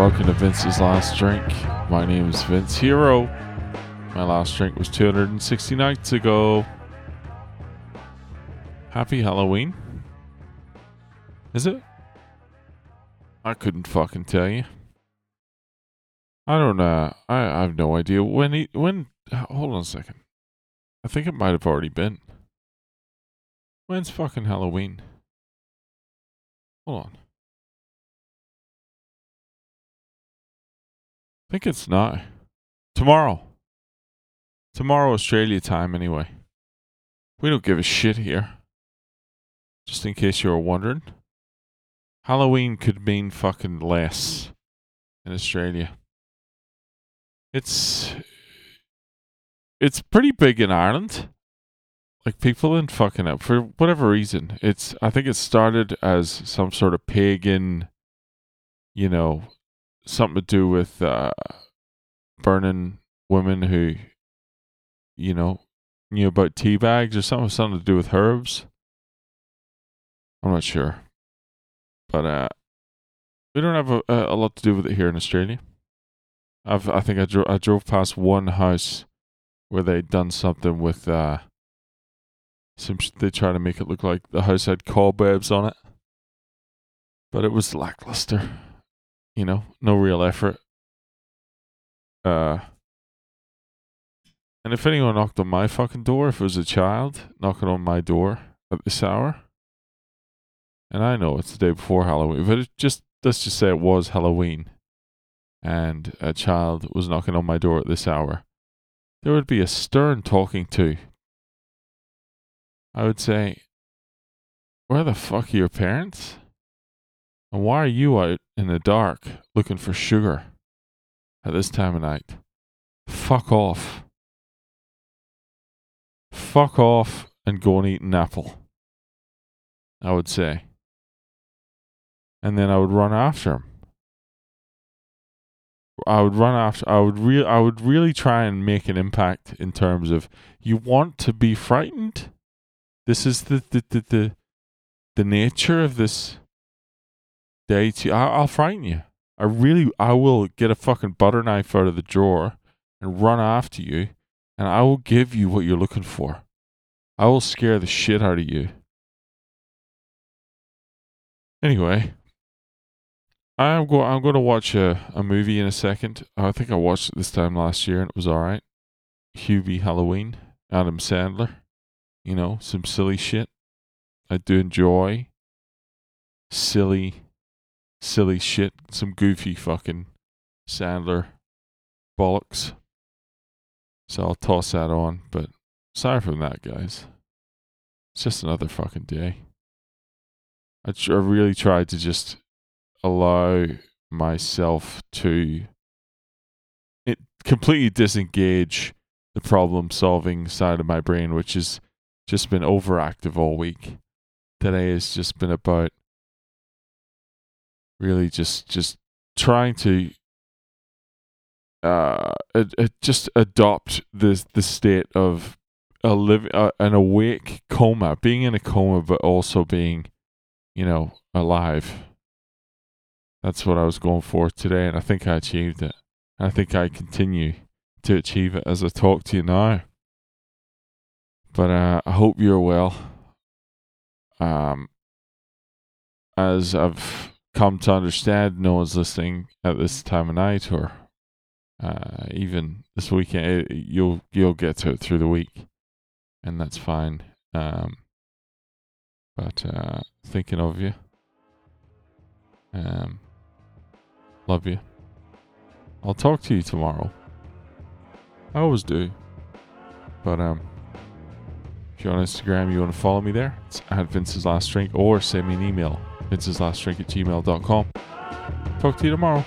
Welcome to Vince's Last Drink. My name is Vince Hero. My last drink was 260 nights ago. Happy Halloween. Is it? I couldn't fucking tell you. I don't uh I, I have no idea when he when hold on a second. I think it might have already been. When's fucking Halloween? Hold on. I think it's not. Tomorrow. Tomorrow, Australia time, anyway. We don't give a shit here. Just in case you were wondering. Halloween could mean fucking less in Australia. It's. It's pretty big in Ireland. Like people in fucking up for whatever reason. It's I think it started as some sort of pagan, you know, something to do with uh, burning women who, you know, knew about tea bags or something, something to do with herbs. I'm not sure, but uh, we don't have a, a lot to do with it here in Australia. I've I think I drove I drove past one house where they'd done something with uh, some they try to make it look like the house had cobwebs on it, but it was lackluster you know, no real effort. Uh, and if anyone knocked on my fucking door, if it was a child knocking on my door at this hour, and I know it's the day before Halloween, but just let's just say it was Halloween, and a child was knocking on my door at this hour, there would be a stern talking to. I would say, "Where the fuck are your parents?" And why are you out in the dark looking for sugar at this time of night? Fuck off. Fuck off and go and eat an apple. I would say. And then I would run after him. I would run after I would re- I would really try and make an impact in terms of you want to be frightened? This is the the the, the, the nature of this day to I, I'll frighten you. I really I will get a fucking butter knife out of the drawer and run after you, and I will give you what you're looking for. I will scare the shit out of you. Anyway, I'm go I'm going to watch a, a movie in a second. I think I watched it this time last year and it was all right. Hubie Halloween, Adam Sandler. You know, some silly shit. I do enjoy silly silly shit, some goofy fucking Sandler bollocks. So I'll toss that on, but sorry for that, guys. It's just another fucking day. I, tr- I really tried to just allow myself to it completely disengage the problem solving side of my brain, which has just been overactive all week. Today has just been about really just just trying to uh, just adopt the the state of a live uh, an awake coma, being in a coma, but also being, you know, alive. That's what I was going for today, and I think I achieved it. I think I continue to achieve it as I talk to you now. But uh, I hope you're well. Um, as I've come to understand no one's listening at this time of night or uh, even this weekend it, you'll you'll get to it through the week and that's fine. Um, but uh, thinking of you um, love you. I'll talk to you tomorrow. I always do. But um if you're on instagram you want to follow me there? It's at vince's last drink or send me an email Vince's last drink at gmail.com. Talk to you tomorrow.